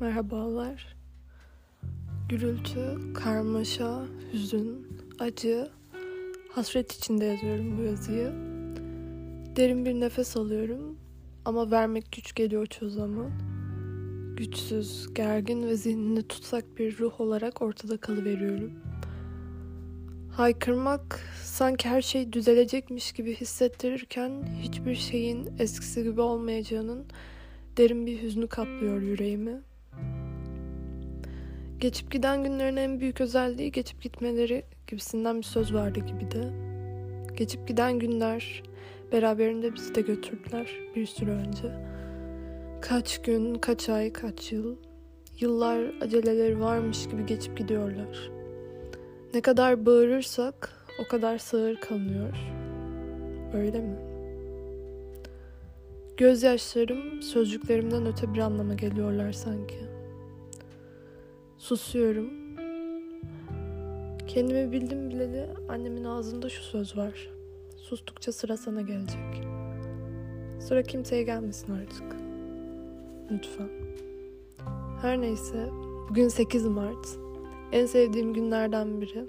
Merhabalar. Gürültü, karmaşa, hüzün, acı, hasret içinde yazıyorum bu yazıyı. Derin bir nefes alıyorum ama vermek güç geliyor çoğu zaman. Güçsüz, gergin ve zihnini tutsak bir ruh olarak ortada kalıveriyorum. Haykırmak sanki her şey düzelecekmiş gibi hissettirirken hiçbir şeyin eskisi gibi olmayacağının derin bir hüznü kaplıyor yüreğimi. Geçip giden günlerin en büyük özelliği geçip gitmeleri gibisinden bir söz vardı gibi de. Geçip giden günler beraberinde bizi de götürdüler bir süre önce. Kaç gün, kaç ay, kaç yıl, yıllar aceleleri varmış gibi geçip gidiyorlar. Ne kadar bağırırsak o kadar sağır kalınıyor. Öyle mi? Gözyaşlarım sözcüklerimden öte bir anlama geliyorlar sanki. Susuyorum. Kendimi bildim bileli annemin ağzında şu söz var. Sustukça sıra sana gelecek. Sıra kimseye gelmesin artık. Lütfen. Her neyse, bugün 8 Mart. En sevdiğim günlerden biri.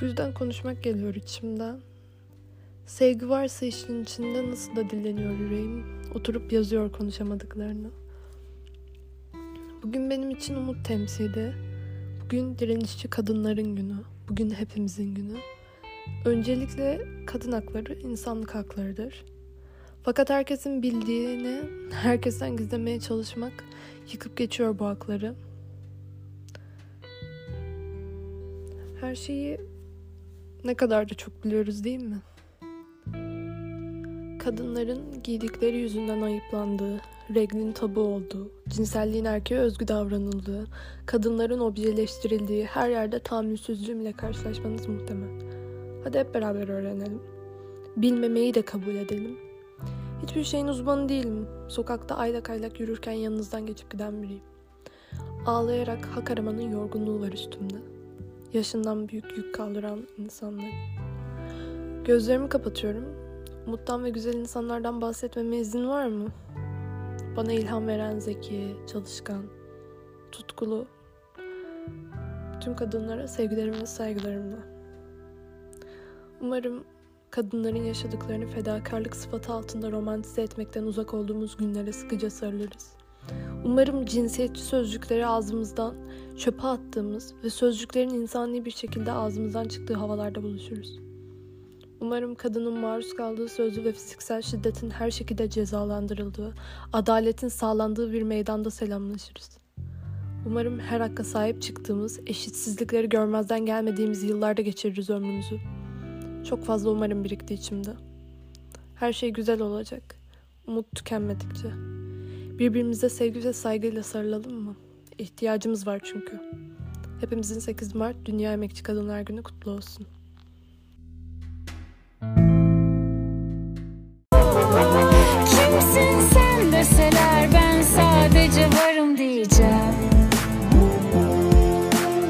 Bu yüzden konuşmak geliyor içimden. Sevgi varsa işin içinde nasıl da dilleniyor yüreğim. Oturup yazıyor konuşamadıklarını. Bugün benim için umut temsili. Bugün direnişçi kadınların günü. Bugün hepimizin günü. Öncelikle kadın hakları insanlık haklarıdır. Fakat herkesin bildiğini herkesten gizlemeye çalışmak yıkıp geçiyor bu hakları. Her şeyi ne kadar da çok biliyoruz değil mi? Kadınların giydikleri yüzünden ayıplandığı, reglin tabu olduğu, cinselliğin erkeğe özgü davranıldığı, kadınların objeleştirildiği her yerde tahammülsüzlüğümle karşılaşmanız muhtemel. Hadi hep beraber öğrenelim. Bilmemeyi de kabul edelim. Hiçbir şeyin uzmanı değilim. Sokakta aylak aylak yürürken yanınızdan geçip giden biriyim. Ağlayarak hak aramanın yorgunluğu var üstümde. Yaşından büyük yük kaldıran insanlar. Gözlerimi kapatıyorum. Umuttan ve güzel insanlardan bahsetmeme izin var mı? Bana ilham veren zeki, çalışkan, tutkulu tüm kadınlara sevgilerim ve saygılarımla. Umarım kadınların yaşadıklarını fedakarlık sıfatı altında romantize etmekten uzak olduğumuz günlere sıkıca sarılırız. Umarım cinsiyetçi sözcükleri ağzımızdan çöpe attığımız ve sözcüklerin insani bir şekilde ağzımızdan çıktığı havalarda buluşuruz. Umarım kadının maruz kaldığı sözlü ve fiziksel şiddetin her şekilde cezalandırıldığı, adaletin sağlandığı bir meydanda selamlaşırız. Umarım her hakka sahip çıktığımız, eşitsizlikleri görmezden gelmediğimiz yıllarda geçiririz ömrümüzü. Çok fazla umarım birikti içimde. Her şey güzel olacak. Umut tükenmedikçe. Birbirimize sevgi ve saygıyla sarılalım mı? İhtiyacımız var çünkü. Hepimizin 8 Mart Dünya Emekçi Kadınlar Günü kutlu olsun. Thank you.